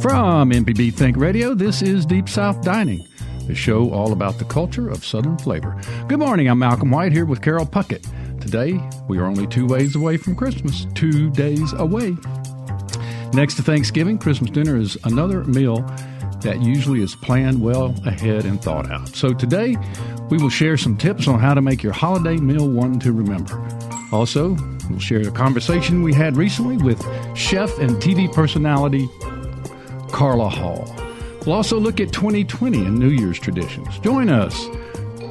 From MPB Think Radio, this is Deep South Dining, the show all about the culture of Southern flavor. Good morning, I'm Malcolm White here with Carol Puckett. Today, we are only two ways away from Christmas, two days away. Next to Thanksgiving, Christmas dinner is another meal that usually is planned well ahead and thought out. So today, we will share some tips on how to make your holiday meal one to remember. Also, we'll share a conversation we had recently with chef and TV personality Carla Hall. We'll also look at 2020 and New Year's traditions. Join us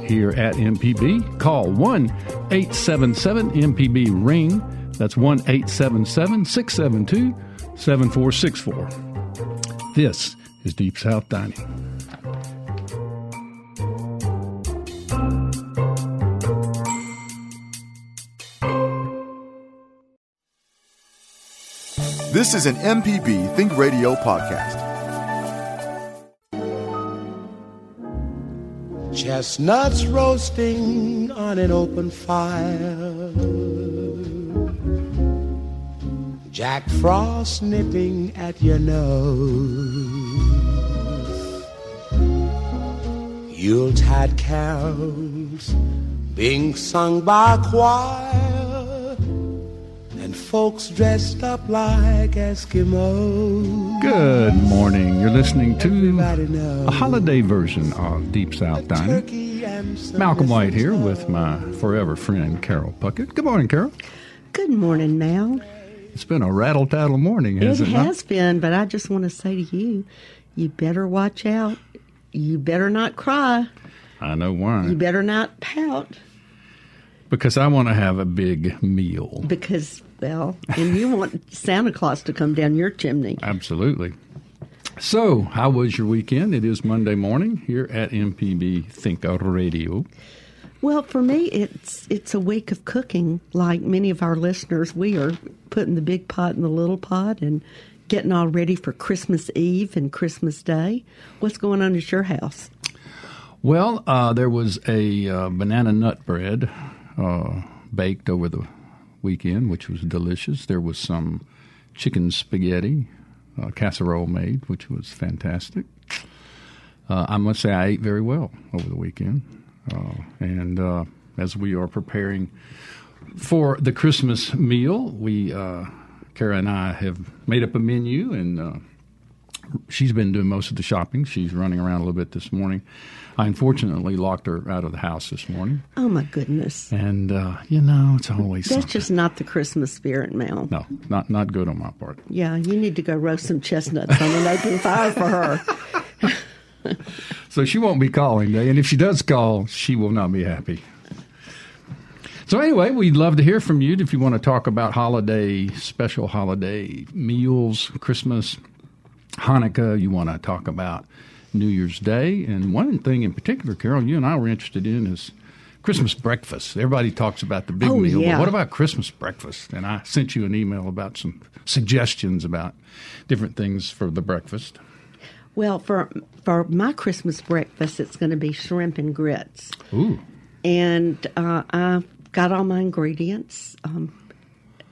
here at MPB. Call 1 877 MPB Ring. That's 1 877 672 7464. This is Deep South Dining. This is an MPB Think Radio podcast. Chestnuts roasting on an open fire. Jack Frost nipping at your nose. Yuletide carols being sung by a choir. And folks dressed up like Eskimos. Good morning. You're listening to a holiday version of Deep South Dining. Turkey and some Malcolm White here with my forever friend Carol Puckett. Good morning, Carol. Good morning, Mal. It's been a rattle tattle morning, It hasn't it? not? has been, but I just want to say to you, you better watch out. You better not cry. I know why. You better not pout Because I want to have a big meal. because, well, and you want Santa Claus to come down your chimney. Absolutely. So, how was your weekend? It is Monday morning here at MPB Think Radio. Well, for me, it's it's a week of cooking. Like many of our listeners, we are putting the big pot in the little pot and getting all ready for Christmas Eve and Christmas Day. What's going on at your house? Well, uh, there was a uh, banana nut bread uh, baked over the weekend, which was delicious. There was some chicken spaghetti uh, casserole made, which was fantastic. Uh, I must say, I ate very well over the weekend. Uh, and uh, as we are preparing for the Christmas meal, we, uh, Kara and I, have made up a menu, and she's been doing most of the shopping. She's running around a little bit this morning. I unfortunately locked her out of the house this morning, Oh my goodness, and uh, you know it's always that's something. just not the Christmas spirit, Mal. no, not not good on my part. Yeah, you need to go roast some chestnuts on an open fire for her. So she won't be calling today, and if she does call, she will not be happy. So anyway, we'd love to hear from you if you want to talk about holiday, special holiday meals, Christmas, Hanukkah. You want to talk about New Year's Day, and one thing in particular, Carol, you and I were interested in is Christmas breakfast. Everybody talks about the big Oh, meal, yeah. but what about Christmas breakfast? And I sent you an email about some suggestions about different things for the breakfast. Well, for for my Christmas breakfast, it's going to be shrimp and grits, Ooh. and uh, I've got all my ingredients. Um,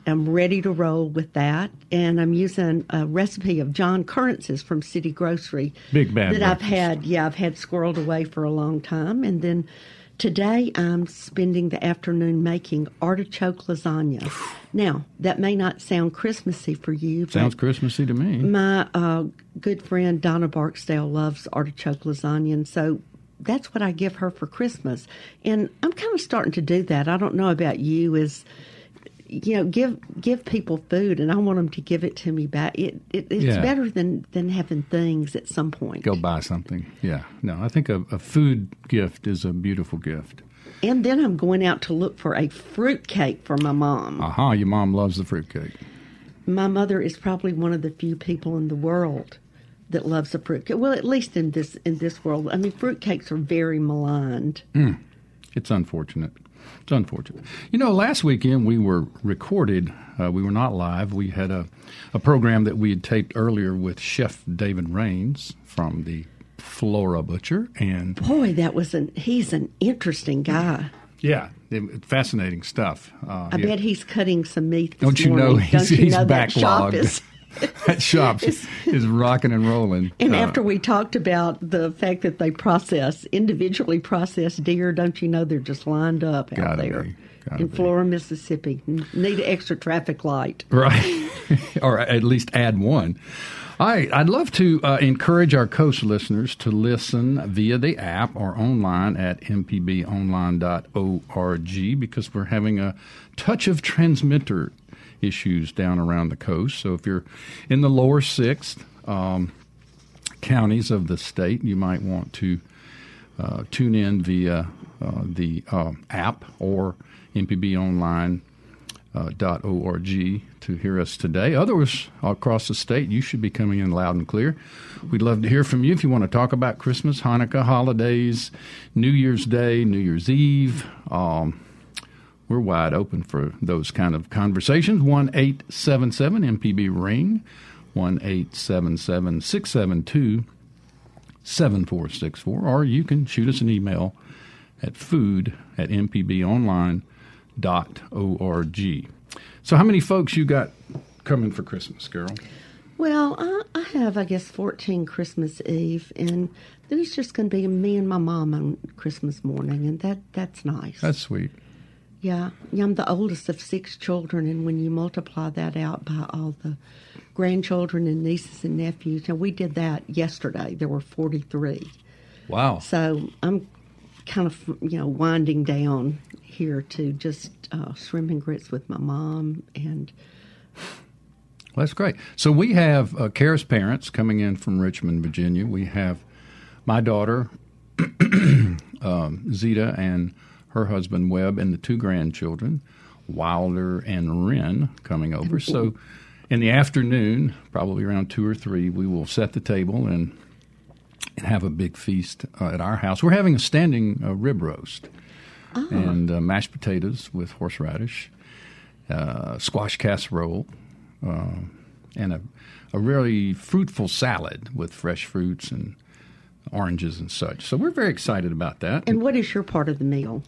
I'm ready to roll with that, and I'm using a recipe of John Currence's from City Grocery. Big bad that I've had. Yeah, I've had squirreled away for a long time, and then today I'm spending the afternoon making artichoke lasagna. now that may not sound Christmassy for you, Sounds but Christmassy to me. my uh, good friend Donna Barksdale loves artichoke lasagna, and so that's what I give her for Christmas. And I'm kind of starting to do that. I don't know about you, is you know, give give people food, and I want them to give it to me back. It, it it's Yeah. better than than having things at some point. Go buy something. Yeah. No, I think a, a food gift is a beautiful gift. And then I'm going out to look for a fruit cake for my mom. Aha, your mom loves the fruit cake. My mother is probably one of the few people in the world that loves a fruit cake. Well, at least in this in this world. I mean, fruit cakes are very maligned. Hmm. It's unfortunate. It's unfortunate. You know, last weekend we were recorded. Uh, we were not live. We had a, a program that we had taped earlier with Chef David Raines from the Flora Butcher. And Boy, that was an he's an interesting guy. yeah, it, fascinating stuff. Uh, I yeah. bet he's cutting some meat. Don't you know he's- Don't you he's know that shop backlogged. Is that shop is rocking and rolling. And uh, after we talked about the fact that they process individually processed deer, don't you know they're just lined up out there be, in be. Flora, Mississippi? Need an extra traffic light, right? or at least add one. All right, I'd love to uh, encourage our coast listeners to listen via the app or online at mpbonline.org because we're having a touch of transmitter issues down around the coast. So if you're in the lower sixth um, counties of the state, you might want to uh, tune in via uh, the uh, app or mpbonline.org to hear us today. Others across the state, you should be coming in loud and clear. We'd love to hear from you if you want to talk about Christmas, Hanukkah, holidays, New Year's Day, New Year's Eve. Um, we're wide open for those kind of conversations. 1 877 MPB Ring, 1 877 672 7464, or you can shoot us an email at food at mpbonline.org. So, how many folks you got coming for Christmas, Carol? Well, I, I have, I guess, 14 Christmas Eve, and then it's just going to be me and my mom on Christmas morning, and that that's nice. That's sweet. Yeah, I'm the oldest of six children, and when you multiply that out by all the grandchildren and nieces and nephews, and we did that yesterday. There were 43. Wow. So I'm kind of, you know, winding down here to just uh, shrimp and grits with my mom and. Well, that's great. So we have uh, Kara's parents coming in from Richmond, Virginia. We have my daughter, um, Zeta, and her husband Webb and the two grandchildren, Wilder and Wren, coming over. So in the afternoon, probably around two or three, we will set the table and and have a big feast uh, at our house. We're having a standing uh, rib roast oh. and uh, mashed potatoes with horseradish, uh, squash casserole, uh, and a, a really fruitful salad with fresh fruits and oranges and such. So we're very excited about that. And what is your part of the meal?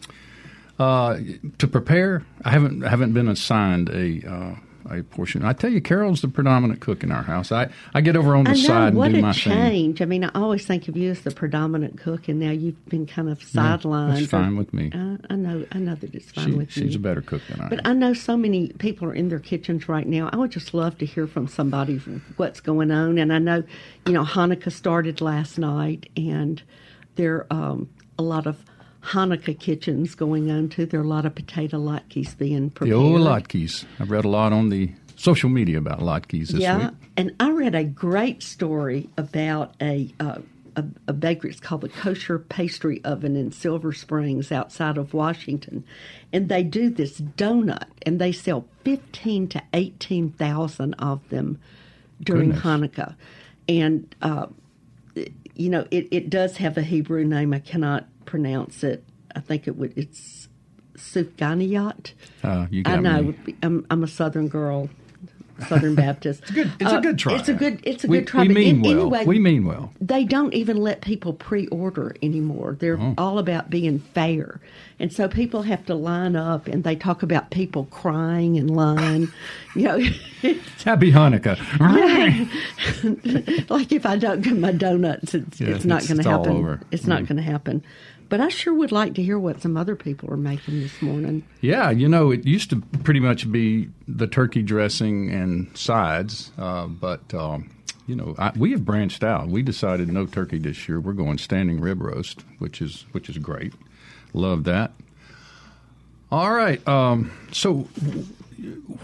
Uh, to prepare, I haven't I haven't been assigned a uh, a portion. I tell you, Carol's the predominant cook in our house. I, I get over on the I know, side and do a my change. thing. I mean, I always think of you as the predominant cook, and now you've been kind of sidelined. That's fine with me. Uh, I know, I know that it's fine She, with she's you. She's a better cook than I But am. I know so many people are in their kitchens right now. I would just love to hear from somebody what's going on. And I know, you know, Hanukkah started last night, and there are um, a lot of Hanukkah kitchens going on too. There are a lot of potato latkes being prepared. the old latkes. I've read a lot on the social media about latkes this yeah, week. and I read a great story about a, uh, a a bakery. It's called the Kosher Pastry Oven in Silver Springs, outside of Washington, and they do this donut, and they sell fifteen to eighteen thousand of them during Goodness. Hanukkah, and uh, you know it, it does have a Hebrew name. I cannot pronounce it. I think it would. It's Sufganiyat. Uh, you got I know. me. I'm, I'm a Southern girl, Southern Baptist. it's good- it's a good try. It's a good. It's a We- good try. we mean an- well. Anyway, We mean well. They don't even let people pre-order anymore. They're Oh. all about being fair, and so people have to line up. And they talk about people crying in line. you know, Happy Hanukkah. like if I don't get my donuts, it's, Yeah, it's not going to happen. over. It's not Mm. going to happen. But I sure would like to hear what some other people are making this morning. Yeah, you know, it used to pretty much be the turkey dressing and sides, uh, but um, you know, I, we have branched out. We decided no turkey this year. We're going standing rib roast, which is which is great. Love that. All right. Um, so,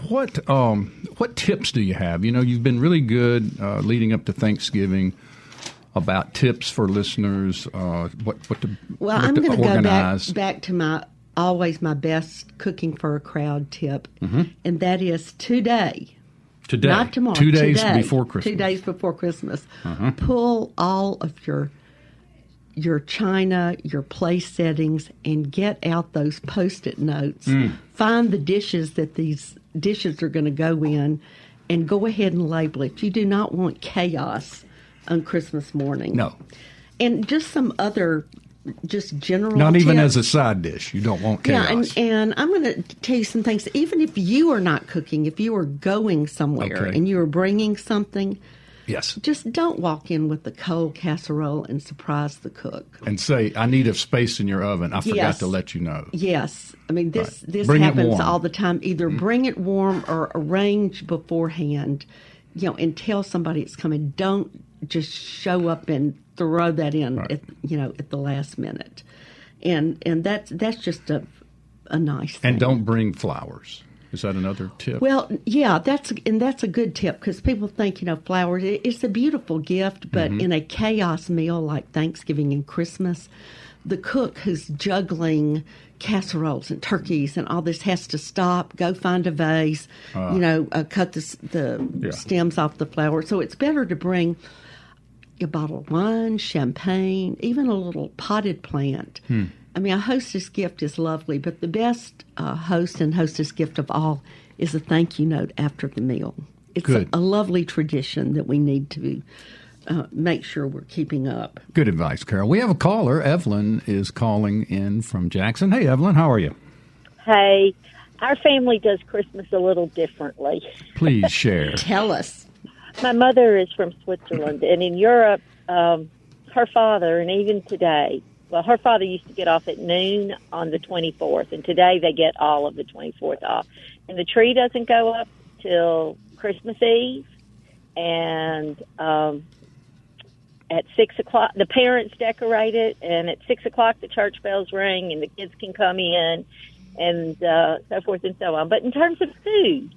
what um, what tips do you have? You know, you've been really good uh, leading up to Thanksgiving about tips for listeners. Uh, what what to Well, what I'm going to go back back to my always my best cooking for a crowd tip, Mm-hmm. and that is today. today, Not tomorrow. two days today, before Christmas. Uh-huh. Two days before Christmas. Pull all of your your china, your place settings, and get out those post-it notes. Mm. Find the dishes that these dishes are going to go in, and go ahead and label it. You do not want chaos on Christmas morning. No. And just some other just general. Not even as a side dish. You don't want chaos. Yeah, and, and I'm going to tell you some things. Even if you are not cooking, if you are going somewhere Okay. and you are bringing something, yes. just don't walk in with the cold casserole and surprise the cook. And say, I need a space in your oven. I forgot Yes. to let you know. Yes, I mean this Right. this Bring happens all the time. Either mm-hmm. bring it warm or arrange beforehand, you know, and tell somebody it's coming. Don't just show up and throw that in Right. at you know at the last minute, and and that's that's just a a nice thing. And don't bring flowers. Is that another tip? Well, yeah, that's and that's a good tip because people think you know flowers. it- It's a beautiful gift, but Mm-hmm. in a chaos meal like Thanksgiving and Christmas, the cook who's juggling casseroles and turkeys and all this has to stop, go find a vase, you know, uh, cut the the Ah. Yeah. stems off the flower. So it's better to bring a bottle of wine, champagne, even a little potted plant. Hmm. I mean, a hostess gift is lovely, but the best uh, host and hostess gift of all is a thank you note after the meal. It's a, a lovely tradition that we need to uh, make sure we're keeping up. Good advice, Carol. We have a caller. Evelyn is calling in from Jackson. Hey, Evelyn, how are you? Hey, our family does Christmas a little differently. Please share. Tell us. My mother is from Switzerland, and in Europe, um, her father, and even today, well, her father used to get off at noon on the 24th, and today they get all of the 24th off. And the tree doesn't go up till Christmas Eve, and um, at six o'clock, the parents decorate it, and at six o'clock, the church bells ring, and the kids can come in, and uh, so forth and so on. But in terms of food,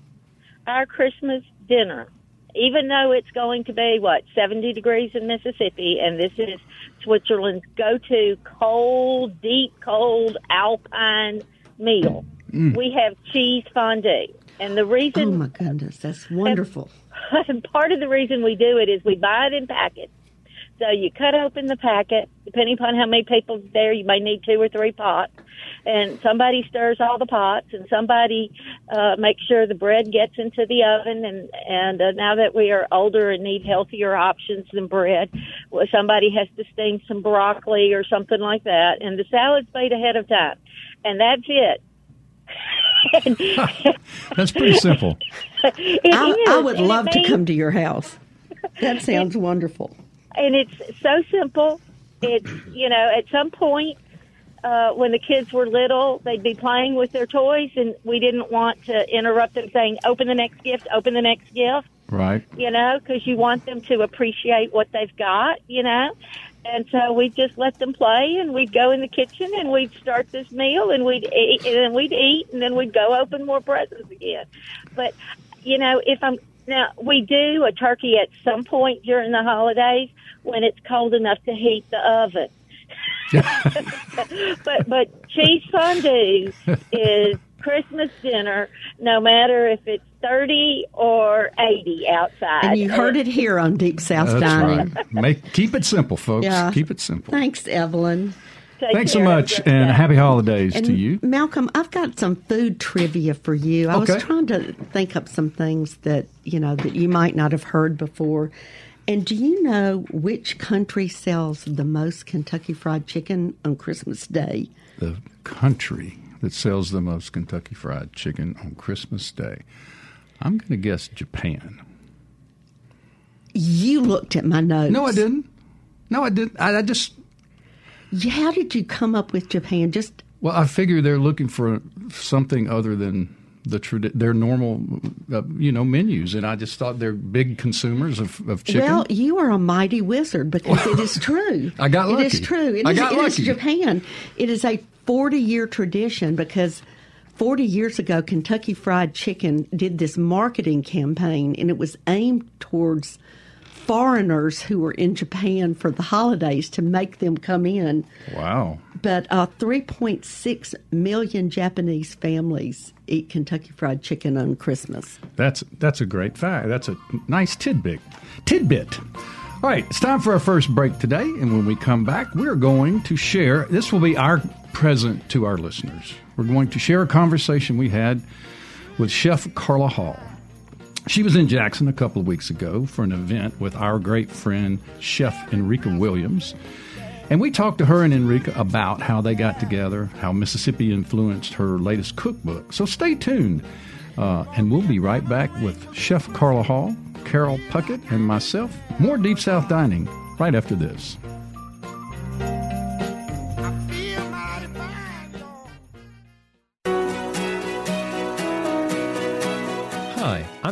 our Christmas dinner, even though it's going to be what 70 degrees in Mississippi, and this is Switzerland's go-to cold, deep cold alpine meal, mm. we have cheese fondue. And the reason Oh my goodness, that's wonderful. and part of the reason we do it is we buy it in packets. So you cut open the packet, depending upon how many people there, you may need two or three pots. And somebody stirs all the pots, and somebody uh, makes sure the bread gets into the oven. And and uh, now that we are older and need healthier options than bread, well, somebody has to steam some broccoli or something like that. And the salad's made ahead of time, and that's it. That's pretty simple. I, is, I would and it love to come to your house. That sounds wonderful. and it's so simple. It's you know, at some point uh, when the kids were little, they'd be playing with their toys, and we didn't want to interrupt them saying, "Open the next gift, open the next gift," Right. you know, because you want them to appreciate what they've got, you know. And so we just let them play, and we'd go in the kitchen, and we'd start this meal, and we'd eat, and then we'd eat, and then we'd go open more presents again. But you know, if I'm now we do a turkey at some point during the holidays when it's cold enough to heat the oven. but but cheese fondue is Christmas dinner, no matter if it's thirty or eighty outside. And you heard it here on Deep South That's Dining. right. Make keep it simple, folks. Yeah. Keep it simple. Thanks, Evelyn. Take Thanks so much, and happy holidays And to you. Malcolm, I've got some food trivia for you. I Okay. was trying to think up some things that you know that you might not have heard before. And do you know which country sells the most Kentucky Fried Chicken on Christmas Day? The country that sells the most Kentucky Fried Chicken on Christmas Day. I'm going to guess Japan. You looked at my notes. No, I didn't. No, I didn't. I, I just How did you come up with Japan? Just well, I figure they're looking for something other than the their normal, uh, you know, menus, and I just thought they're big consumers of, of chicken. well, you are a mighty wizard because it is true. I got lucky. It is true. It I is- got it is lucky. Japan. It is a forty-year tradition because. 40 years ago, Kentucky Fried Chicken did this marketing campaign, and it was aimed towards foreigners who were in Japan for the holidays to make them come in. wow. But uh, 3.6 million Japanese families eat Kentucky Fried Chicken on Christmas. That's that's a great fact. That's a nice tidbit. Tidbit. All right, it's time for our first break today, and when we come back, we're going to share. This will be our present to our listeners. We're going to share a conversation we had with Chef Carla Hall. She was in Jackson a couple of weeks ago for an event with our great friend Chef Enrika Williams. And we talked to her and Enrika about how they got together, how Mississippi influenced her latest cookbook. So stay tuned. Uh, and we'll be right back with Chef Carla Hall, Carol Puckett, and myself. More Deep South Dining right after this.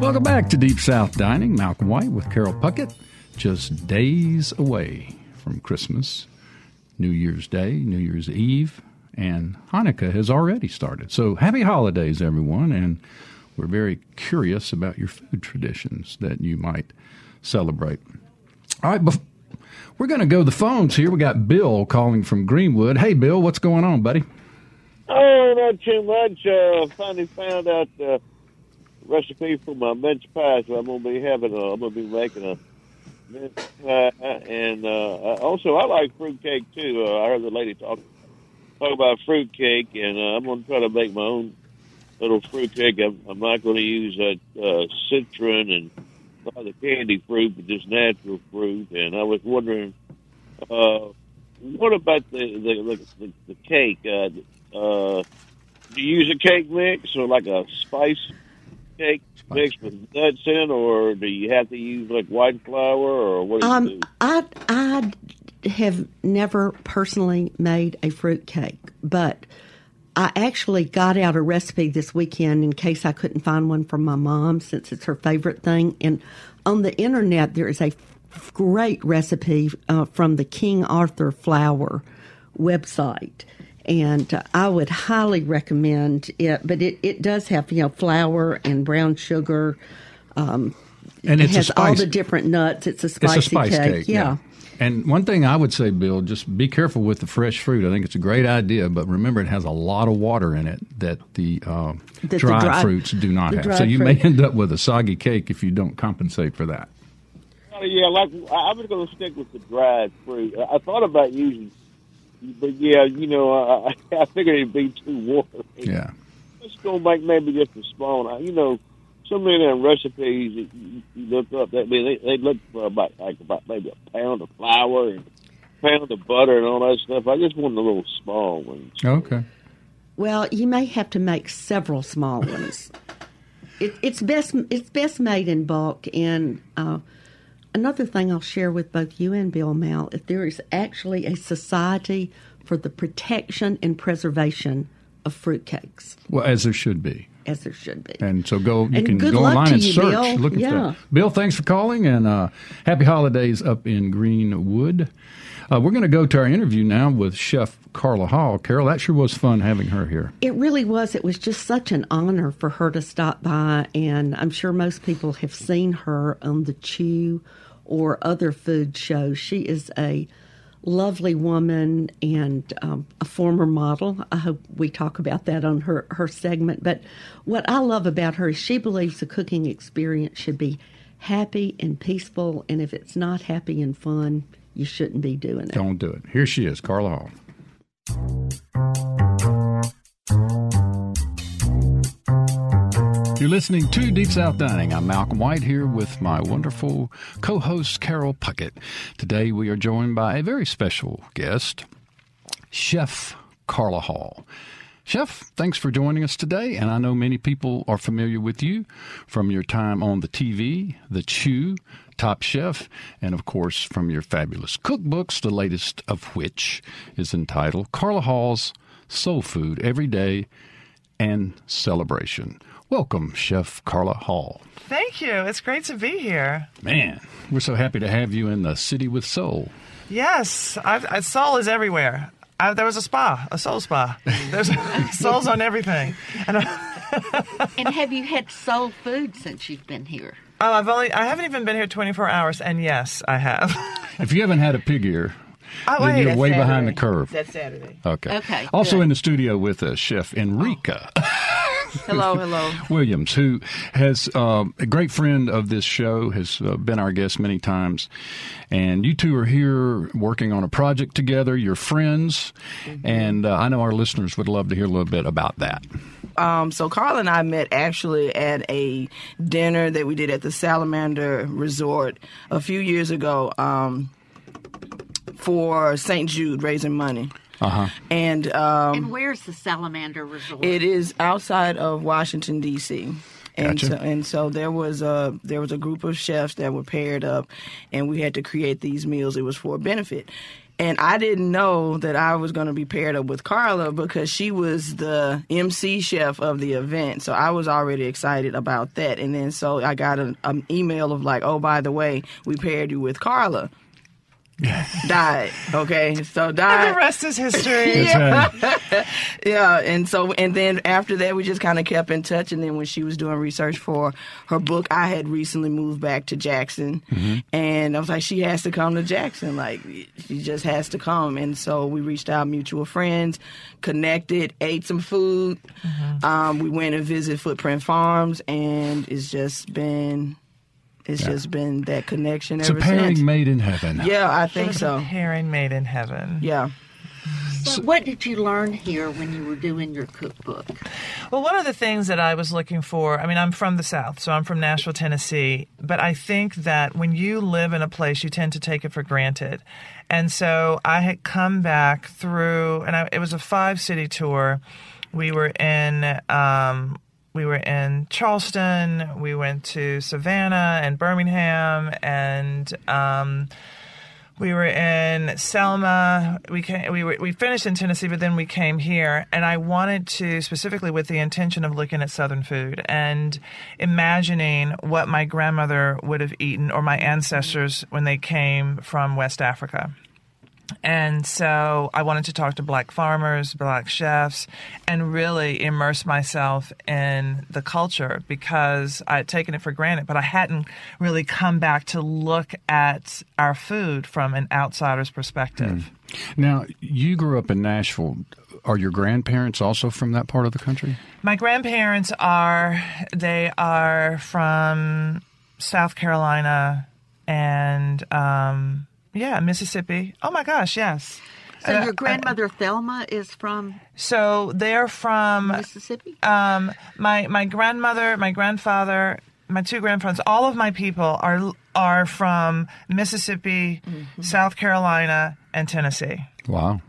Welcome back to Deep South Dining. Malcolm White with Carol Puckett. Just days away from Christmas, New Year's Day, New Year's Eve, and Hanukkah has already started. So happy holidays, everyone. And we're very curious about your food traditions that you might celebrate. All right, bef- we're going to go the phones here. We got Bill calling from Greenwood. Hey, Bill, what's going on, buddy? Oh, not too much. Uh, finally found out the recipe for my mince pie, so I'm gonna be having a. I'm gonna be making a mince pie, and uh, also I like fruit cake too. Uh, I heard the lady talk talk about fruit cake, and uh, I'm gonna try to make my own little fruit cake. I'm, I'm not to use that uh, citron and the candy fruit, but just natural fruit. And I was wondering, uh, what about the the, the, the cake? Uh, uh, do you use a cake mix or like a spice cake mix with nuts in, or do you have to use like white flour, or what do you Um, do? I I have never personally made a fruit cake, but I actually got out a recipe this weekend in case I couldn't find one from my mom since it's her favorite thing. And on the internet, there is a great recipe uh, from the King Arthur flour website. And uh, I would highly recommend it, but it, it does have you know flour and brown sugar. Um, And it it's a has all the different nuts. It's a spicy it's a spice cake. yeah. And one thing I would say, Bill, just be careful with the fresh fruit. I think it's a great idea, but remember it has a lot of water in it that the, uh, the dried dry- fruits do not have. So dried you may end up with a soggy cake if you don't compensate for that. Uh, yeah, like I I was going to stick with the dried fruit. I I thought about using, but yeah, you know, I, I figured it'd be too watery. Yeah. Let's go make maybe just a small. one. You know, so many of them recipes that you, you look up. That mean, they, they look for about like about maybe a pound of flour and a pound of butter and all that stuff. I just want a little small one. Okay. Well, you may have to make several small ones. it, it's best it's best made in bulk. And uh, another thing I'll share with both you and Bill Mal, if there is actually a society for the protection and preservation of fruitcakes, Well, as there should be. As there should be. And so go. You And can go online and you, search. Bill. Looking for Yeah. that. Bill, thanks for calling, and uh, happy holidays up in Greenwood. Uh, we're going to go to our interview now with Chef Carla Hall. Carol, that sure was fun having her here. It really was. It was just such an honor for her to stop by, and I'm sure most people have seen her on the Chew or other food shows. She is a lovely woman and um, a former model. I hope we talk about that on her, her segment. But what I love about her is she believes the cooking experience should be happy and peaceful, and if it's not happy and fun, you shouldn't be doing it. Don't do it. Here she is, Carla Hall. You're listening to Deep South Dining. I'm Malcolm White here with my wonderful co host, Carol Puckett. Today we are joined by a very special guest, Chef Carla Hall. Chef, thanks for joining us today. And I know many people are familiar with you from your time on the TV, The Chew, Top Chef, and of course from your fabulous cookbooks, the latest of which is entitled Carla Hall's Soul Food Every Day and Celebration. Welcome, Chef Carla Hall. Thank you. It's great to be here. Man, we're so happy to have you in the city with soul. Yes, I've, I, soul is everywhere. I, there was a spa, a soul spa. There's souls on everything. And I, And have you had soul food since you've been here? oh, I've only I haven't even been here 24 hours, and yes, I have. If you haven't had a pig ear, Oh, then wait, you're that's way behind the curve. That's Saturday. Okay. Okay, Also good. in the studio with us, Chef Enrika oh. Hello, hello. Williams, who has um, a great friend of this show, has uh, been our guest many times, and you two are here working on a project together. You're friends, Mm-hmm. and uh, I know our listeners would love to hear a little bit about that. Um, so Carl and I met actually at a dinner that we did at the Salamander Resort a few years ago um, for St. Jude raising money. Uh huh. And um, And where's the Salamander Resort? it is outside of Washington D.C. And Gotcha. so, and so there was a there was a group of chefs that were paired up, and we had to create these meals. It was for a benefit, and I didn't know that I was going to be paired up with Carla because she was the MC chef of the event. So I was already excited about that. And then so I got an, an email of like, oh by the way, we paired you with Carla. died. Okay, so And died. the rest is history. That's right. Yeah, and so and then after that, we just kind of kept in touch. And then when she was doing research for her book, I had recently moved back to Jackson, and I was like, she has to come to Jackson. Like she just has to come. And so we reached out, mutual friends, connected, ate some food. Um, we went and visited Footprint Farms, and it's just been. It's Yeah. just been that connection It's a pairing since. made in heaven. Yeah, I think so. Pairing made in heaven. Yeah. So what did you learn here when you were doing your cookbook? Well, one of the things that I was looking for, I mean, I'm from the South, so I'm from Nashville, Tennessee, but I think that when you live in a place, you tend to take it for granted. And so I had come back through, and I, it was a five city tour. We were in, um, we were in Charleston, we went to Savannah and Birmingham, and, um, we were in Selma. We came, we were, we finished in Tennessee, but then we came here, and I wanted to specifically with the intention of looking at Southern food and imagining what my grandmother would have eaten or my ancestors when they came from West Africa. And so I wanted to talk to black farmers, black chefs, and really immerse myself in the culture because I had taken it for granted, but I hadn't really come back to look at our food from an outsider's perspective. Now, you grew up in Nashville. Are your grandparents also from that part of the country? My grandparents are they are from South Carolina and um, yeah, Mississippi. Oh my gosh, yes. So Uh, your uh, grandmother Thelma is from So they're from Mississippi? um, my my grandmother, my grandfather, my two grandfathers. All of my people are are from Mississippi, Mm-hmm. South Carolina, and Tennessee. Wow.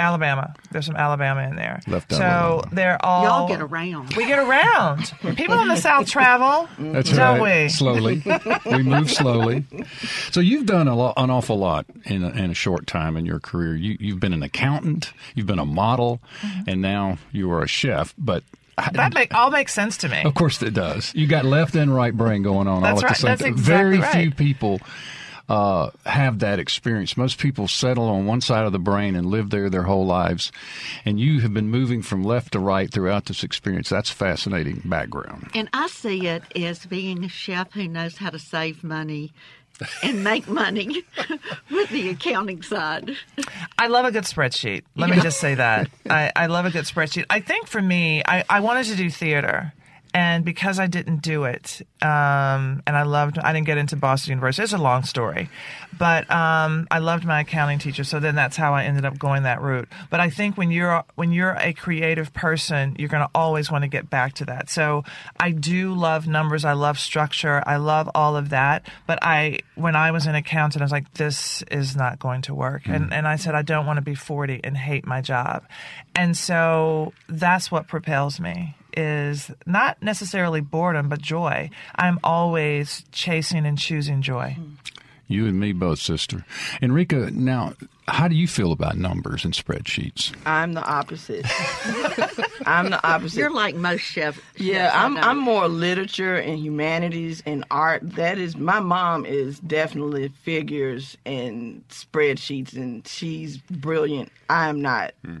Alabama. There's some Alabama in there. Left so Alabama. they're all Y'all get around. We get around. People in the South travel, That's don't right. we? Slowly, we move slowly. So you've done a lot, an awful lot in a, in a short time in your career. You, you've been an accountant, you've been a model, mm-hmm. and now you are a chef. But That make all makes sense to me. of course, it does. You got left and right brain going on That's all at right. the same That's time. exactly Very right. few people. Uh, have that experience. Most people settle on one side of the brain and live there their whole lives. And you have been moving from left to right throughout this experience. That's a fascinating background. And I see it as being a chef who knows how to save money and make money with the accounting side. I love a good spreadsheet. Let me just say that. I, I love a good spreadsheet. I think for me, I, I wanted to do theater. And because I didn't do it, um, and I loved, I didn't get into Boston University. It's a long story, but um, I loved my accounting teacher. So then that's how I ended up going that route. But I think when you're when you're a creative person, you're going to always want to get back to that. So I do love numbers. I love structure. I love all of that. But I, when I was an accountant, I was like, this is not going to work. And and I said, I don't want to be 40 and hate my job. And so that's what propels me is not necessarily boredom, but joy. I'm always chasing and choosing joy. You and me both, sister. Enrika, now, how do you feel about numbers and spreadsheets? I'm the opposite. I'm the opposite. You're like most chefs. Yeah, I I'm. I'm more literature and humanities and art. That is my mom is definitely figures and spreadsheets and she's brilliant. I'm not. Hmm.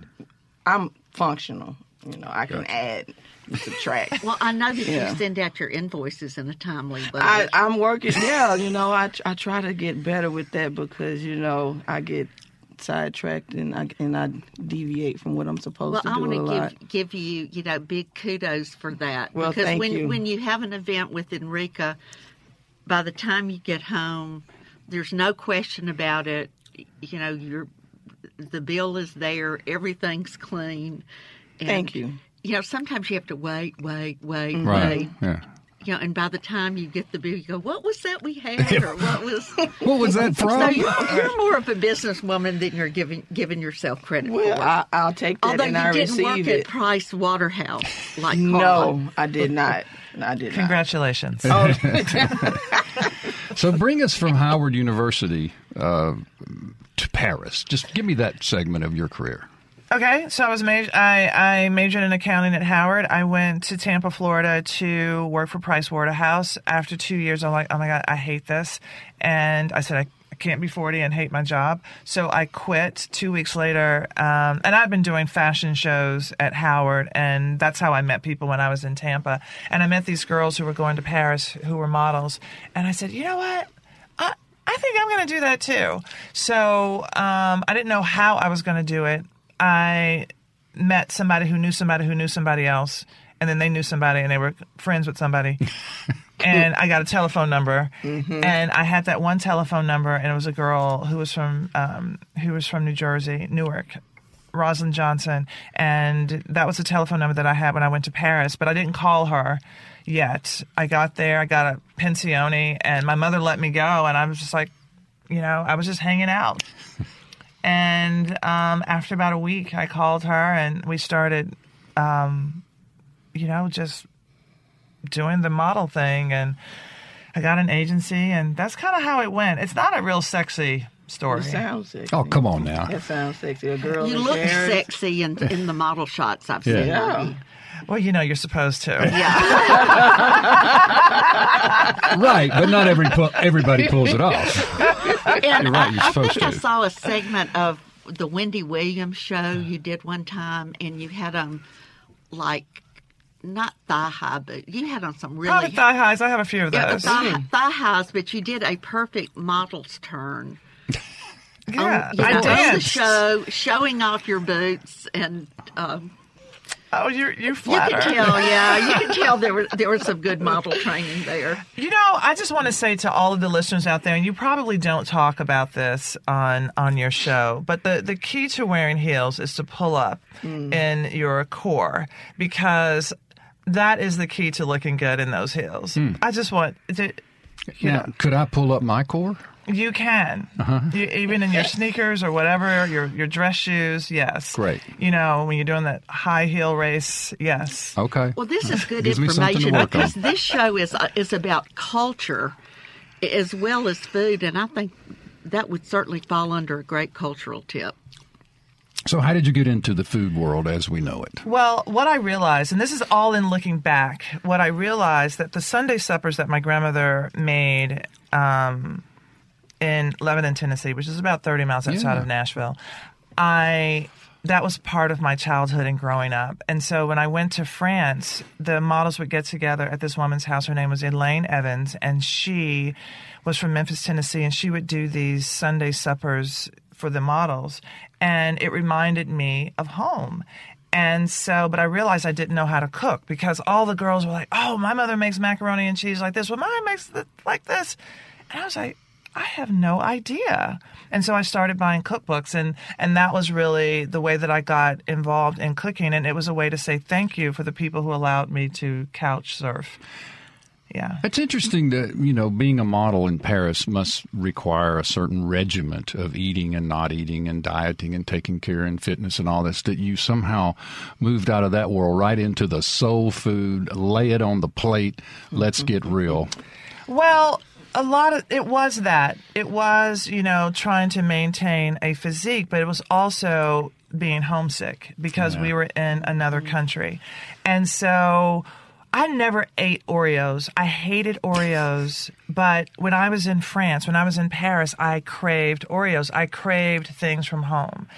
I'm functional. You know, I can add and subtract. Well, I know that Yeah. you send out your invoices in a timely way. I, I'm working. Yeah, you know, I I try to get better with that because you know I get get sidetracked and I and I deviate from what I'm supposed Well, to do. Well, I want a to lot. give give you you know big kudos for that Well, because thank when you. when you have an event with Enrika, by the time you get home, there's no question about it. You know, you're the bill is there, everything's clean. And, Thank you. You know, sometimes you have to wait, wait, wait, Right. wait. Yeah. You know, and by the time you get the bill, you go, "What was that we had?" or "What was?" What was that So from? you're, you're more of a businesswoman than you're giving giving yourself credit Well, for. I, I'll take that Although and you I didn't work receive at it. Price Waterhouse like No, Carla. I did not. I did not. Congratulations. Oh, So bring us from Howard University uh, to Paris. Just give me that segment of your career. Okay, so I was major. I, I majored in accounting at Howard. I went to Tampa, Florida, to work for Price Waterhouse. After two years, I'm like, oh my god, I hate this, and I said I, can't be 40 and hate my job. So I quit. Two weeks later, um, and I've been doing fashion shows at Howard, and that's how I met people when I was in Tampa. And I met these girls who were going to Paris, who were models, and I said, you know what? I, I think I'm going to do that too. So um, I didn't know how I was going to do it. I met somebody who knew somebody who knew somebody else, and then they knew somebody, and they were friends with somebody. and I got a telephone number, and I had that one telephone number, and it was a girl who was from um, who was from New Jersey, Newark. Rosalind Johnson, and that was the telephone number that I had when I went to Paris. But I didn't call her yet. I got there, I got a pensione, and my mother let me go, and I was just like, you know, I was just hanging out. And um, after about a week, I called her, and we started, um, you know, just doing the model thing, and I got an agency, and that's kind of how it went. It's not a real sexy story. it sounds sexy. Oh, come on now. That sounds sexy. A girl You look Paris. sexy in, in the model shots I've Yeah. seen. Yeah. Well, you know, you're supposed to. Yeah. right, but not every pu- everybody pulls it off. And You're right, you're I, I supposed think I to. saw a segment of the Wendy Williams show you did one time, and you had on like not thigh high, but you had on some I really have thigh highs. I have a few of yeah, those. thigh, thigh highs, but you did a perfect model's turn. Yeah, on, you I know, on the danced. show, showing off your boots, and um, Oh, you're you you flatter. can tell, yeah, you can tell there was there was some good model training there. You know, I just want to say to all of the listeners out there, and you probably don't talk about this on on your show, but the the key to wearing heels is to pull up mm. in your core because that is the key to looking good in those heels. Hmm. I just want to, you Now, know, could I pull up my core? You can you, even in your sneakers or whatever your your dress shoes. Yes, Great. You know, when you're doing that high heel race, yes. Okay. Well, this is good Gives me something to information work on. because this show is uh, is about culture as well as food, and I think that would certainly fall under a great cultural tip. So, how did you get into the food world as we know it? Well, what I realized, and this is all in looking back, what I realized that the Sunday suppers that my grandmother made um, in Lebanon, Tennessee, which is about 30 miles outside Yeah. of Nashville, I that was part of my childhood and growing up. And so when I went to France, the models would get together at this woman's house. Her name was Elaine Evans, and she was from Memphis, Tennessee, and she would do these Sunday suppers for the models. And it reminded me of home. And so, but I realized I didn't know how to cook because all the girls were like, oh, my mother makes macaroni and cheese like this. Well, mine makes it like this. And I was like, I have no idea. And so I started buying cookbooks and and that was really the way that I got involved in cooking and it was a way to say thank you for the people who allowed me to couch surf. Yeah. It's interesting that, you know, being a model in Paris must require a certain regiment of eating and not eating and dieting and taking care and fitness and all this, that you somehow moved out of that world right into the soul food, lay it on the plate, let's get real. Well, a lot of it was that. It was, you know, trying to maintain a physique, but it was also being homesick because we were in another country. And so I never ate Oreos. I hated Oreos. But when I was in France, when I was in Paris, I craved Oreos. I craved things from home.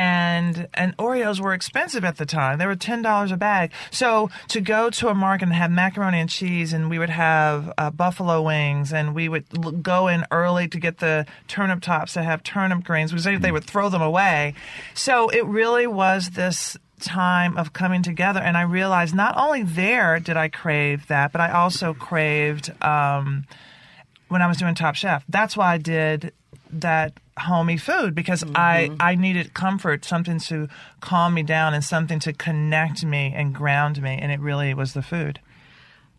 And and Oreos were expensive at the time. They were ten dollars a bag. So to go to a market and have macaroni and cheese, and we would have uh, buffalo wings, and we would l- go in early to get the turnip tops that have turnip greens because they, they would throw them away. So it really was this time of coming together and i realized not only there did i crave that but i also craved um, when i was doing top chef that's why i did that homey food because i i needed comfort something to calm me down and something to connect me and ground me and it really was the food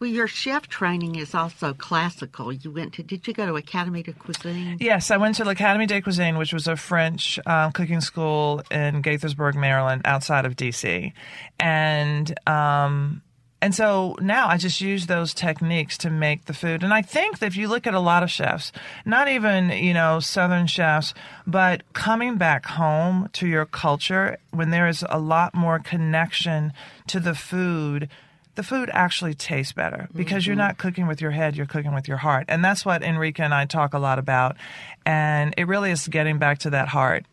Well, your chef training is also classical. You went to, did you go to Academy de Cuisine? Yes, I went to l'Académie des Cuisine, which was a French um, cooking school in Gaithersburg, Maryland, outside of DC, and um, and so now I just use those techniques to make the food. And I think that if you look at a lot of chefs, not even you know Southern chefs, but coming back home to your culture when there is a lot more connection to the food the food actually tastes better because you're mm-hmm. not cooking with your head, you're cooking with your heart. And that's what Enrika and I talk a lot about. And it really is getting back to that heart.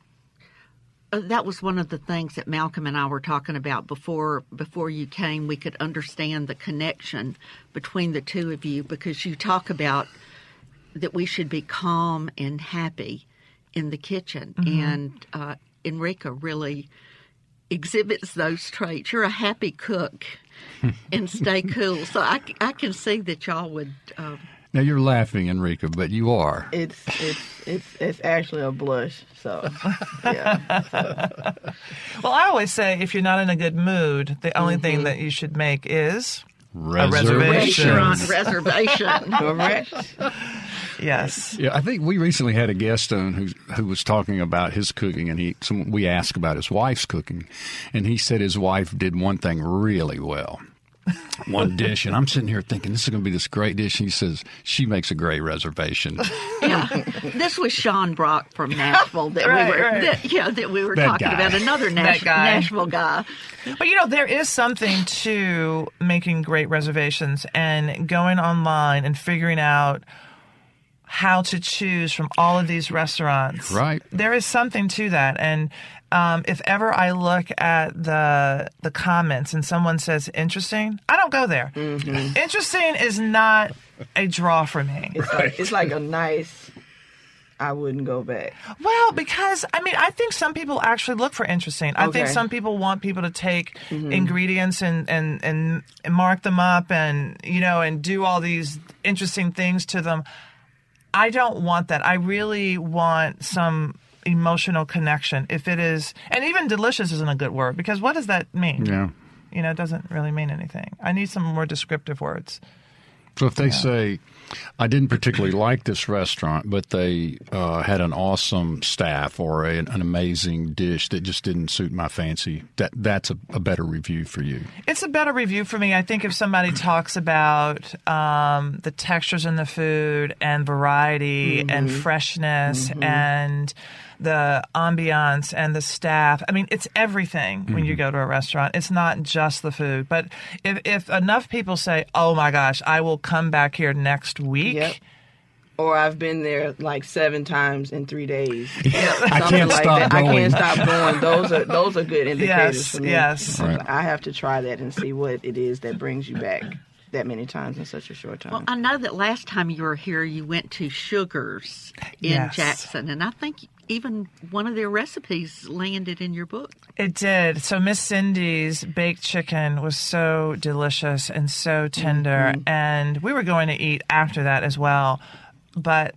Uh, that was one of the things that Malcolm and I were talking about before before you came. We could understand the connection between the two of you because you talk about that we should be calm and happy in the kitchen, and uh, Enrika really exhibits those traits. You're a happy cook and stay cool, so I, I can see that y'all would. Um, Now you're laughing, Enrika, but you are. It's it's it's it's actually a blush. So yeah. Well, I always say if you're not in a good mood, the only thing mm-hmm. that you should make is a Reservation. restaurant reservation. Correct. yes. Yeah, I think we recently had a guest on who who was talking about his cooking, and he some, we asked about his wife's cooking, and he said his wife did one thing really well. One dish, and I'm sitting here thinking this is going to be this great dish. And he says she makes a great reservation. Yeah, this was Sean Brock from Nashville that Right, we were, right. that, yeah, that we were That talking guy. about another Nash, guy. Nashville guy. But you know, there is something to making great reservations and going online and figuring out how to choose from all of these restaurants. Right. There is something to that. And um, if ever I look at the the comments and someone says interesting, I don't go there. Interesting is not a draw for me. It's like it's like a nice. I wouldn't go back. Well, because I mean, I think some people actually look for interesting. I think Okay. Mm-hmm. some people want people to take ingredients and, and and and mark them up and you know and do all these interesting things to them. I don't want that. I really want some emotional connection. If it is, and even delicious isn't a good word because what does that mean? Yeah. You know, it doesn't really mean anything. I need some more descriptive words. So if they say, I didn't particularly like this restaurant, but they uh, had an awesome staff or a, an amazing dish that just didn't suit my fancy, that that's a, a better review for you. It's a better review for me. I think if somebody talks about um, the textures in the food and variety and freshness and the ambiance and the staff, I mean, it's everything when you mm-hmm. go to a restaurant. It's not just the food. But if, if enough people say, oh my gosh, I will come back here next week. Yep. Or I've been there like seven times in three days. I can't like stop that. going. I can't stop going. Those are those are good indicators Yes, for me. yes. So Right. I have to try that and see what it is that brings you back that many times in such a short time. Well, I know that last time you were here, you went to Sugars in Yes. Jackson, and I think even one of their recipes landed in your book. It did. So Miss Cindy's baked chicken was so delicious and so tender, mm-hmm. and we were going to eat after that as well. But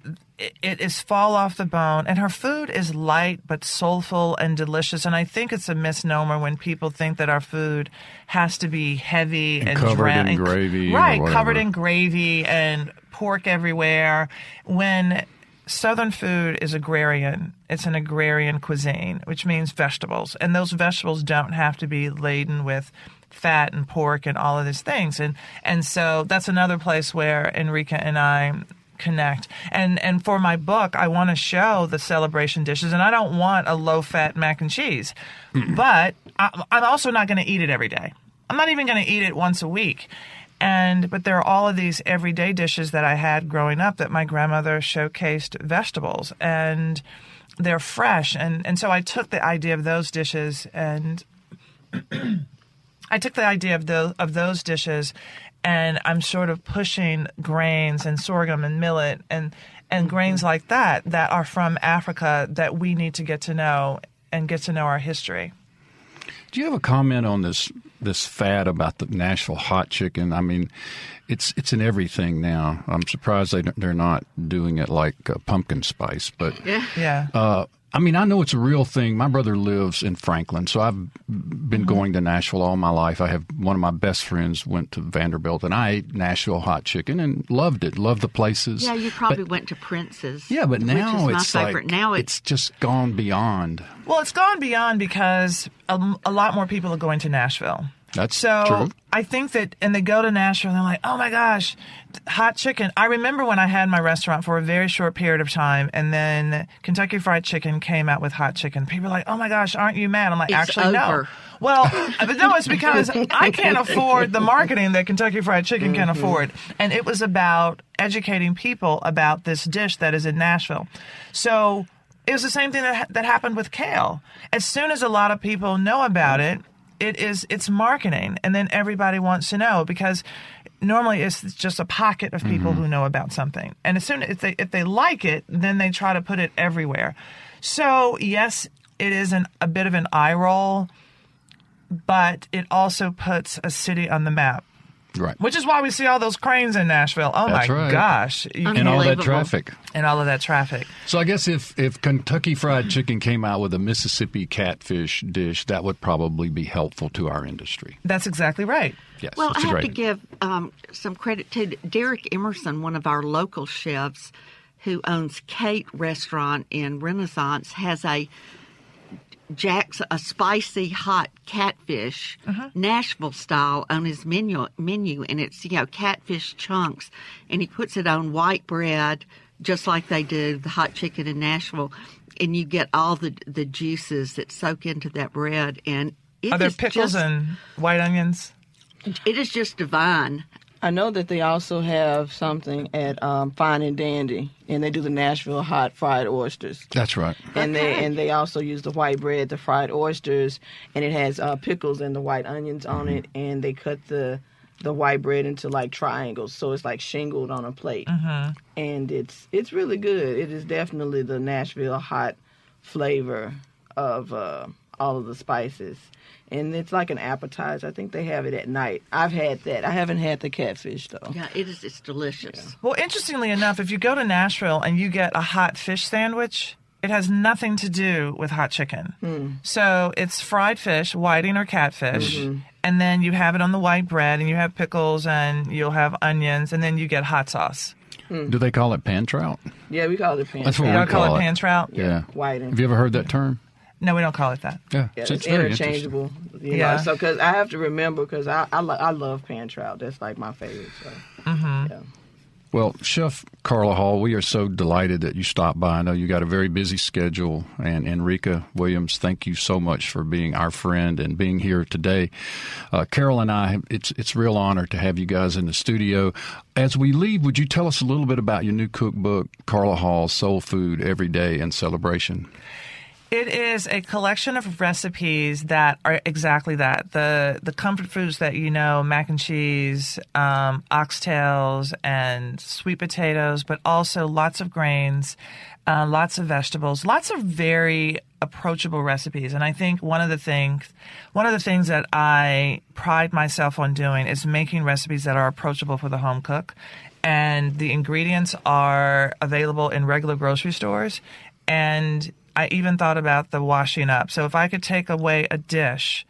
it, is fall off the bone, and her food is light but soulful and delicious. And I think it's a misnomer when people think that our food has to be heavy and, covered drown- in gravy right? Covered in gravy and pork everywhere. When Southern food is agrarian. It's an agrarian cuisine, which means vegetables. And those vegetables don't have to be laden with fat and pork and all of these things. And and so that's another place where Enrika and I connect. And and for my book, I want to show the celebration dishes and I don't want a low fat mac and cheese. But I, I'm also not going to eat it every day. I'm not even going to eat it once a week. And but there are all of these everyday dishes that I had growing up that my grandmother showcased vegetables and they're fresh and and so I took the idea of those dishes and I took the idea of those of those dishes and I'm sort of pushing grains and sorghum and millet and and grains like that that are from Africa that we need to get to know and get to know our history. Do you have a comment on this this fad about the Nashville hot chicken? I mean, it's it's in everything now. I'm surprised they they're not doing it like uh, pumpkin spice, but Yeah. Yeah. uh, I mean, I know it's a real thing. My brother lives in Franklin, so I've been mm-hmm. going to Nashville all my life. I have one of my best friends went to Vanderbilt, and I ate Nashville hot chicken and loved it. Loved the places. Yeah, you probably But- went to Prince's. yeah, but which now is my it's favorite. like now it's it's just gone beyond. Well, it's gone beyond because a, a lot more people are going to Nashville. That's So true. I think that, and they go to Nashville and they're like, oh my gosh, hot chicken. I remember when I had my restaurant for a very short period of time, and then Kentucky Fried Chicken came out with hot chicken. People are like, oh my gosh, aren't you mad? I'm like, It's actually, over. no. Well, uh, but no, it's because I can't afford the marketing that Kentucky Fried Chicken can mm-hmm. afford. And it was about educating people about this dish that is in Nashville. So it was the same thing that, that happened with kale. As soon as a lot of people know about it, it is it's marketing and then everybody wants to know because normally it's just a pocket of people mm-hmm. who know about something. And as soon as they if they like it then they try to put it everywhere. So yes it is an, a bit of an eye roll but it also puts a city on the map Right. which is why we see all those cranes in Nashville. Oh That's my right. gosh. You- And all that traffic. and all of that traffic. So I guess if, if Kentucky Fried Chicken came out with a Mississippi catfish dish, that would probably be helpful to our industry. That's exactly right. Yes, Well, it's I a have great. to give um, some credit to Derek Emerson, one of our local chefs who owns CAET Restaurant in Renaissance, has a Jack's a spicy hot catfish, uh-huh. Nashville style, on his menu menu, and it's you know catfish chunks, and he puts it on white bread, just like they do the hot chicken in Nashville, and you get all the the juices that soak into that bread, and it Are there pickles just- and white onions? it is just divine. I know that they also have something at um, Fine and Dandy, and they do the Nashville hot fried oysters. That's right. And they and they also use the white bread, the fried oysters, and it has uh, pickles and the white onions on it. And they cut the the white bread into like triangles, so it's like shingled on a plate. Mm-hmm. And it's it's really good. It is definitely the Nashville hot flavor of uh, all of the spices. And it's like an appetizer. I think they have it at night. I've had that. I haven't had the catfish though. Yeah, it is. It's delicious. Well, interestingly enough, if you go to Nashville and you get a hot fish sandwich, it has nothing to do with hot chicken. Hmm. So it's fried fish, whiting or catfish, mm-hmm. and then you have it on the white bread, and you have pickles, and you'll have onions, and then you get hot sauce. Hmm. Do they call it pan trout? Yeah, we call it pan. That's what You we don't call, call it it. pan trout? Yeah. Whiting. Have you ever heard that term? No, we don't call it that. Yeah. Yeah, So it's, very interchangeable. You Yeah. Know? So, because I have to remember, because I I, lo- I love pan trout. That's like my favorite. So. Yeah. Well, Chef Carla Hall, we are so delighted that you stopped by. I know you got a very busy schedule. And Enrika Williams, thank you so much for being our friend and being here today. Uh, Carol and I, it's it's real honor to have you guys in the studio. As we leave, would you tell us a little bit about your new cookbook, Carla Hall Soul Food Every Day in Celebration? It is a collection of recipes that are exactly that. The the comfort foods that you know, mac and cheese, um, oxtails, and sweet potatoes, but also lots of grains, uh, lots of vegetables, lots of very approachable recipes. And I think one of the things one of the things that I pride myself on doing is making recipes that are approachable for the home cook. And the ingredients are available in regular grocery stores. And I even thought about the washing up. So if I could take away a dish,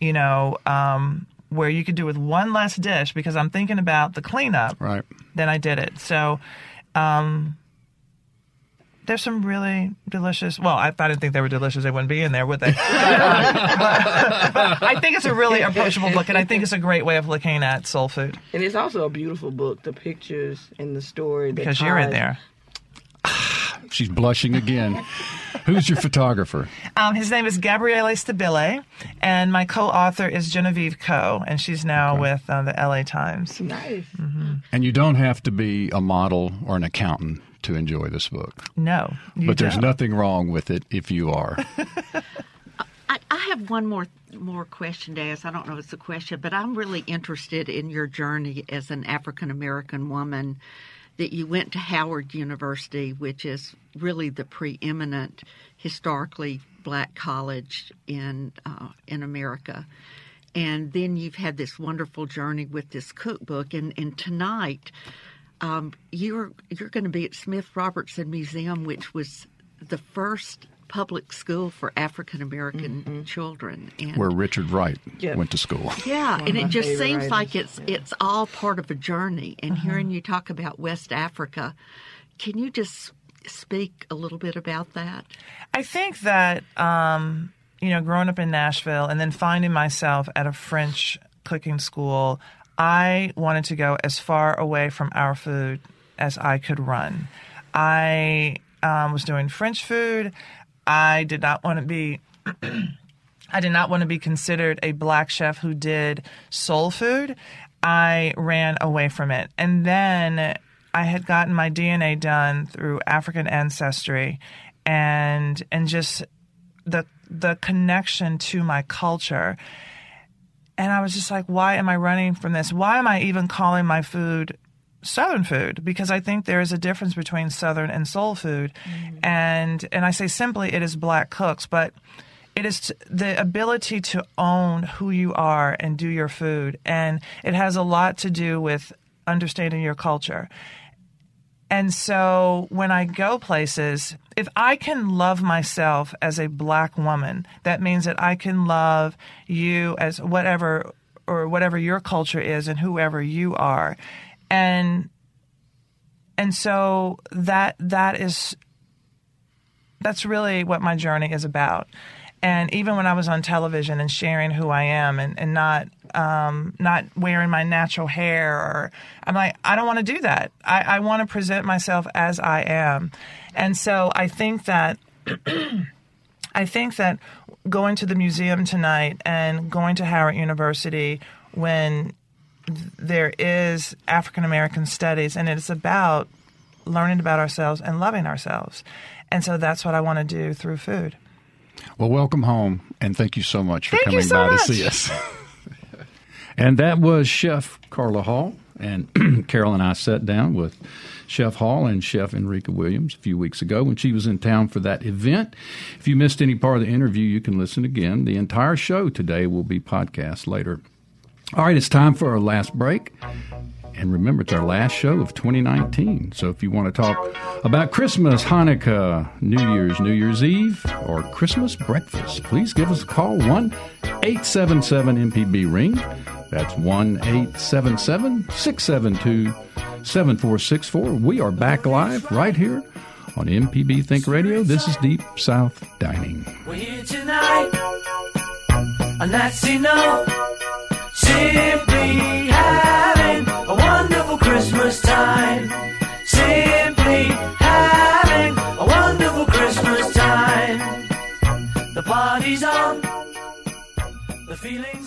you know, um, where you could do with one less dish because I'm thinking about the cleanup, Right. then I did it. So, um, there's some really delicious. Well, if I didn't think they were delicious, they wouldn't be in there, would they? But, but- but I think it's a really approachable book, and I think it's a great way of looking at soul food And it's also a beautiful book. The pictures and the story. that because you're in there. She's blushing again. Who's your photographer? Um, his name is Gabriele Stabile, and my co-author is Genevieve Ko, and she's now okay. with uh, the LA Times. Nice. Mm-hmm. And you don't have to be a model or an accountant to enjoy this book. No, but there's don't. nothing wrong with it if you are. I, I have one more more question to ask. I don't know if it's a question, but I'm really interested in your journey as an African American woman. That you went to Howard University, which is really the preeminent historically black college in uh, in America, and then you've had this wonderful journey with this cookbook. And, and tonight, um, you're you're going to be at Smith Robertson Museum, which was the first public school for African American mm-hmm. children, and where Richard Wright yep. went to school. Yeah, and it just seems writers. like it's yeah. it's all part of a journey. And uh-huh. hearing you talk about West Africa, can you just speak a little bit about that? I think that um, you know, growing up in Nashville and then finding myself at a French cooking school, I wanted to go as far away from our food as I could run. I um, was doing French food. I did not want to be. I did not want to be considered a black chef who did soul food. I ran away from it. And then I had gotten my DNA done through African ancestry and and just the the connection to my culture. And I was just like, why am I running from this? Why am I even calling my food Southern food because I think there is a difference between Southern and soul food, mm-hmm. and and I say simply it is black cooks, but it is t- the ability to own who you are and do your food, and it has a lot to do with understanding your culture. And so when I go places, if I can love myself as a black woman, that means that I can love you as whatever or whatever your culture is and whoever you are and and so that that is that's really what my journey is about. And even when I was on television and sharing who I am and, and not um, not wearing my natural hair or I'm like I don't want to do that. I, I want to present myself as I am. And so I think that I think that going to the museum tonight and going to Howard University when there is African American studies, and it's about learning about ourselves and loving ourselves. And so that's what I want to do through food. Well, welcome home, and thank you so much for thank coming so by much. to see us. and that was Chef Carla Hall. And Carol and I sat down with Chef Hall and Chef Enrika Williams a few weeks ago when she was in town for that event. If you missed any part of the interview, you can listen again. The entire show today will be podcast later all right, it's time for our last break. And remember, it's our last show of 2019. So if you want to talk about Christmas, Hanukkah, New Year's, New Year's Eve, or Christmas breakfast, please give us a call 1 877 MPB Ring. That's 1 877 672 7464. We are back live right here on MPB Think Radio. This is Deep South Dining. We're here tonight, and that's enough. Simply having a wonderful Christmas time. Simply having a wonderful Christmas time. The party's on. The feeling's.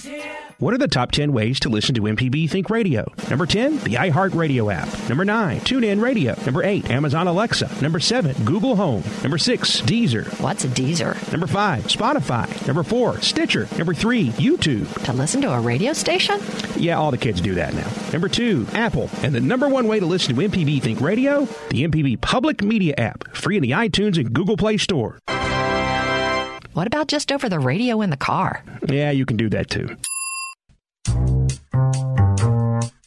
What are the top 10 ways to listen to MPB Think Radio? Number 10, the iHeartRadio app. Number 9, TuneIn Radio. Number 8, Amazon Alexa. Number 7, Google Home. Number 6, Deezer. What's a Deezer? Number 5, Spotify. Number 4, Stitcher. Number 3, YouTube. To listen to a radio station? Yeah, all the kids do that now. Number 2, Apple. And the number one way to listen to MPB Think Radio? The MPB Public Media app, free in the iTunes and Google Play Store. What about just over the radio in the car? Yeah, you can do that too.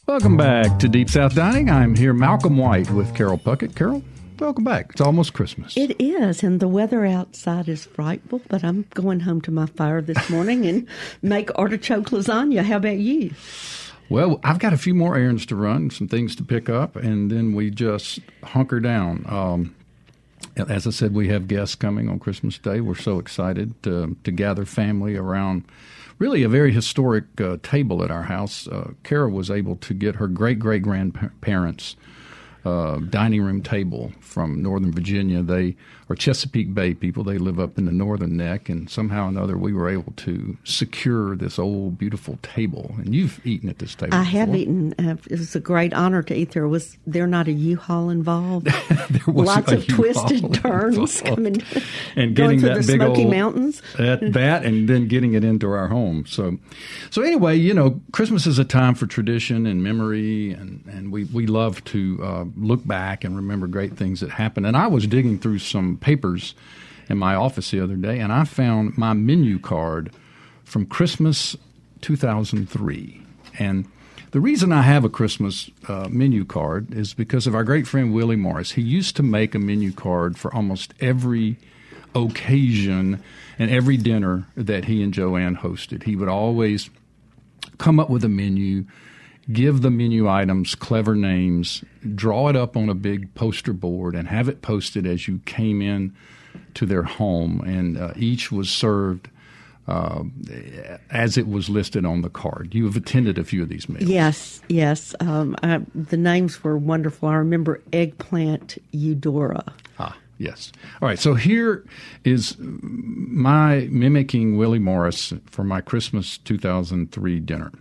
Welcome back to Deep South Dining. I'm here, Malcolm White, with Carol Puckett. Carol, welcome back. It's almost Christmas. It is, and the weather outside is frightful, but I'm going home to my fire this morning and make artichoke lasagna. How about you? Well, I've got a few more errands to run, some things to pick up, and then we just hunker down. Um, as I said, we have guests coming on Christmas Day. We're so excited to, to gather family around really a very historic uh, table at our house. Uh, Kara was able to get her great great grandparents uh, dining room table from Northern Virginia. They are Chesapeake Bay people. They live up in the northern neck, and somehow or another we were able to secure this old beautiful table. And you've eaten at this table. I have eaten. Uh, it was a great honor to eat there. Was there not a U-Haul involved? There was Lots of twisted U-Haul turns coming and getting that the big Smoky old Mountains. at that, and then getting it into our home. So, so anyway, you know, Christmas is a time for tradition and memory, and and we we love to uh, look back and remember great things that happened. And I was digging through some papers in my office the other day, and I found my menu card from Christmas 2003, and. The reason I have a Christmas uh, menu card is because of our great friend Willie Morris. He used to make a menu card for almost every occasion and every dinner that he and Joanne hosted. He would always come up with a menu, give the menu items clever names, draw it up on a big poster board, and have it posted as you came in to their home. And uh, each was served uh, as it was listed on the card. You have attended a few of these meals. Yes, yes. Um, I, the names were wonderful. I remember eggplant Eudora. Ah, yes. All right. So here is my mimicking Willie Morris for my Christmas 2003 dinner.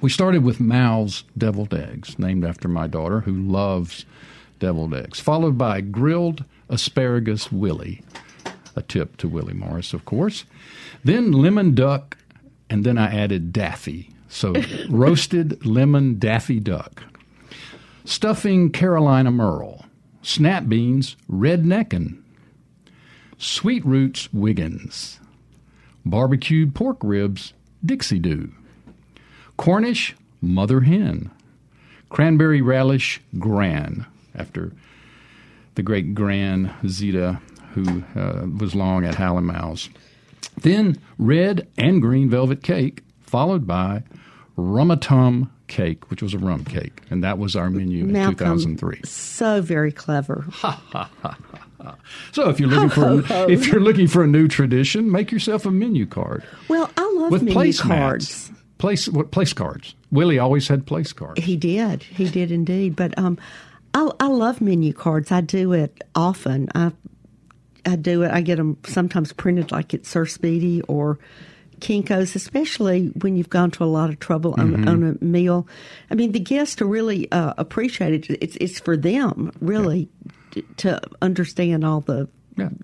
We started with Mal's deviled eggs, named after my daughter who loves deviled eggs, followed by grilled asparagus Willie, a tip to Willie Morris, of course. Then lemon duck, and then I added Daffy. So roasted lemon Daffy duck. Stuffing Carolina Merle. Snap beans Redneckin. Sweet roots Wiggins. Barbecued pork ribs Dixie Doo. Cornish Mother Hen. Cranberry relish Gran, after the great Gran Zita, who uh, was long at Hal and Mal's. Then red and green velvet cake, followed by rumatum cake, which was a rum cake, and that was our menu in 2003. So very clever. So if you're looking Ho, for ho, a, ho. if you're looking for a new tradition, make yourself a menu card Well, I love with menu place cards. Place what place cards? Willie always had place cards. He did. He did indeed. But um, I, I love menu cards. I do it often. I I do it. I get them sometimes printed like at Sir Speedy or Kinko's, especially when you've gone to a lot of trouble on, Mhm. on a meal. I mean, the guests are really uh, appreciate it. It's it's for them really t- to understand all the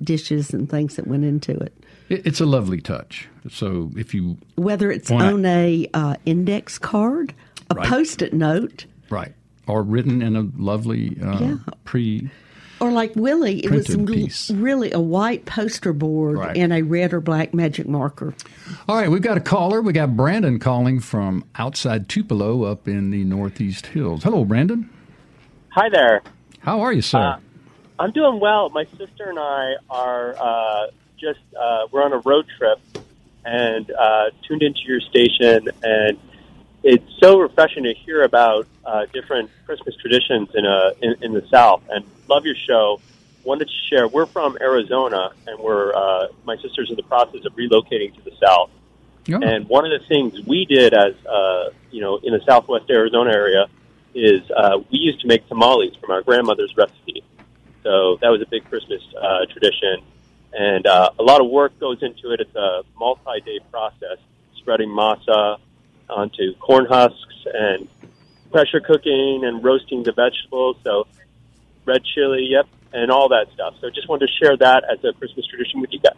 dishes and things that went into it. It, it's a lovely touch. So if you Whether it's wanna- on a uh, index card, a Right. post-it note, right or written in a lovely uh, Yeah. pre Or like Willie, it was piece. really a white poster board Right. and a red or black magic marker. All right, we've got a caller. We got Brandon calling from outside Tupelo up in the Northeast Hills. Hello, Brandon. Hi there. How are you, sir? Uh, I'm doing well. My sister and I are uh, just uh, we're on a road trip and uh, tuned into your station, and it's so refreshing to hear about uh, different Christmas traditions in uh in, in the South. And love your show. Wanted to share. We're from Arizona, and we're uh, my sister's in the process of relocating to the South. Oh. And one of the things we did as uh, you know in the Southwest Arizona area is uh, we used to make tamales from our grandmother's recipe. So that was a big Christmas uh, tradition, and uh, a lot of work goes into it. It's a multi-day process, spreading masa onto corn husks and pressure cooking and roasting the vegetables. So red chili, yep, and all that stuff. So just wanted to share that as a Christmas tradition with you guys.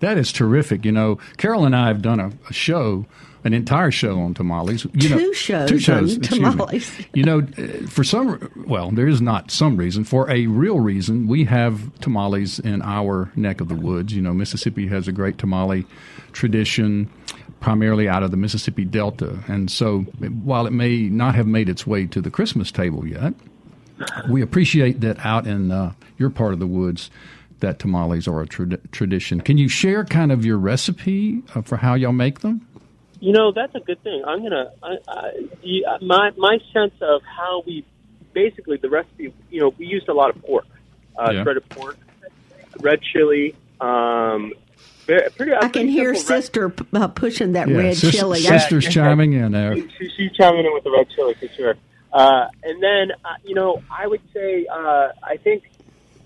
That is terrific. You know, Carol and I have done a, a show, an entire show on tamales. You know, Two shows two shows, on tamales. You know, for some, well, there is not some reason. For a real reason, we have tamales in our neck of the woods. You know, Mississippi has a great tamale tradition, primarily out of the Mississippi Delta. And so, while it may not have made its way to the Christmas table yet, we appreciate that out in uh, your part of the woods that tamales are a trad- tradition. Can you share kind of your recipe uh, for how y'all make them? You know, that's a good thing. I'm gonna. I, I, the- uh, my my sense of how we basically the recipe. You know, we used a lot of pork, uh, Yeah. shredded pork, red chili. Um, very, pretty, I can hear sister p- uh, pushing that red sis- chili. sisters chiming in there. She, she's chiming in with the red chili for sure. Uh, and then, uh, you know, I would say, uh, I think,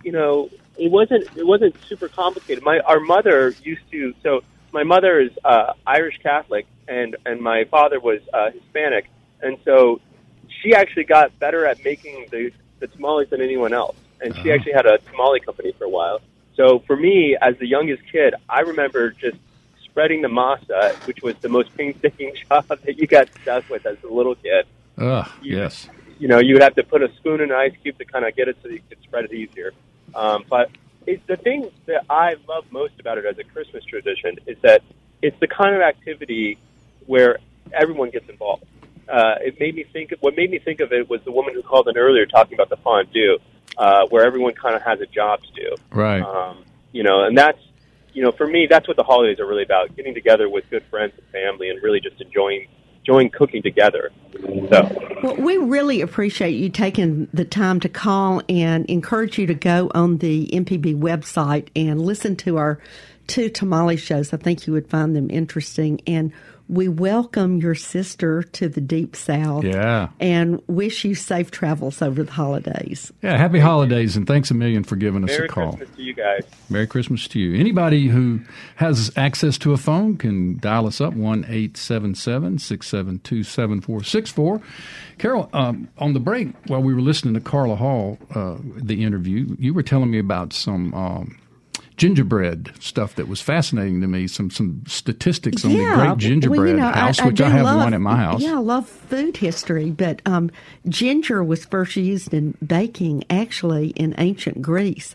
you know, it wasn't it wasn't super complicated. My our mother used to. So my mother is uh, Irish Catholic, and and my father was uh, Hispanic, and so she actually got better at making the the tamales than anyone else. And she actually had a tamale company for a while. So for me, as the youngest kid, I remember just spreading the masa, which was the most painstaking job that you got stuck with as a little kid. Ugh, yes. You know, you would have to put a spoon in an ice cube to kind of get it so you could spread it easier. Um, but it's the thing that I love most about it as a Christmas tradition is that it's the kind of activity where everyone gets involved. Uh, it made me think. What made me think of it was the woman who called in earlier talking about the fondue, uh, where everyone kind of has a job to do. Right. Um, you know, and that's you know, for me, that's what the holidays are really about: getting together with good friends and family, and really just enjoying enjoying cooking together. So, Well, we really appreciate you taking the time to call and encourage you to go on the MPB website and listen to our two tamale shows. I think you would find them interesting. And we welcome your sister to the Deep South. Yeah. And wish you safe travels over the holidays. Yeah, happy holidays, and thanks a million for giving us Merry a call. Merry Christmas to you guys. Merry Christmas to you. Anybody who has access to a phone can dial us up, 1 877 672 7464. Carol, um, on the break, while we were listening to Carla Hall, uh, the interview, you were telling me about some. Um, Gingerbread stuff that was fascinating to me. Some some statistics on the great well, gingerbread you know, house, which do I, have love- one at my house. Yeah, I love food history, but um, ginger was first used in baking actually in ancient Greece,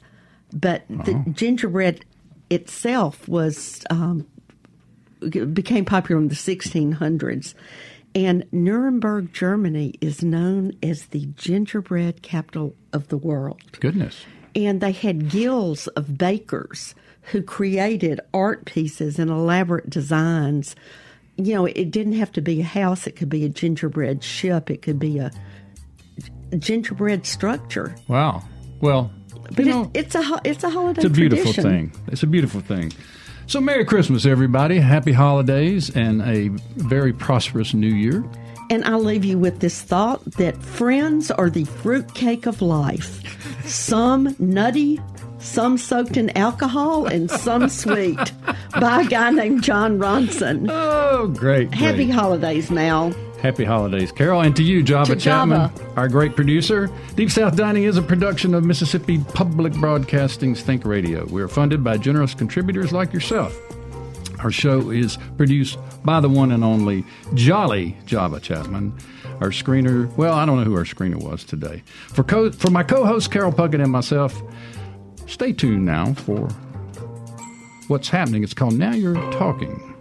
but the Oh. gingerbread itself was um, became popular in the 1600s. And Nuremberg, Germany, is known as the gingerbread capital of the world Goodness. And they had guilds of bakers who created art pieces and elaborate designs. You know, it didn't have to be a house, it could be a gingerbread ship, it could be a gingerbread structure. Wow. Well, But know, it's, it's a it's a holiday It's a beautiful tradition. thing. It's a beautiful thing. So, Merry Christmas, everybody. Happy holidays and a very prosperous new year. And I leave you with this thought that friends are the fruitcake of life. Some nutty, some soaked in alcohol, and some sweet. By a guy named John Ronson. Oh, great. Happy great. holidays, Mal. Happy holidays, Carol. And to you, Java To Chapman, Java. our great producer. Deep South Dining is a production of Mississippi Public Broadcasting's Think Radio. We are funded by generous contributors like yourself. Our show is produced by the one and only Jolly Java Chapman. Our screener, well, I don't know who our screener was today. For co- for my co-host Carol Puckett and myself, stay tuned now for what's happening. It's called Now You're Talking.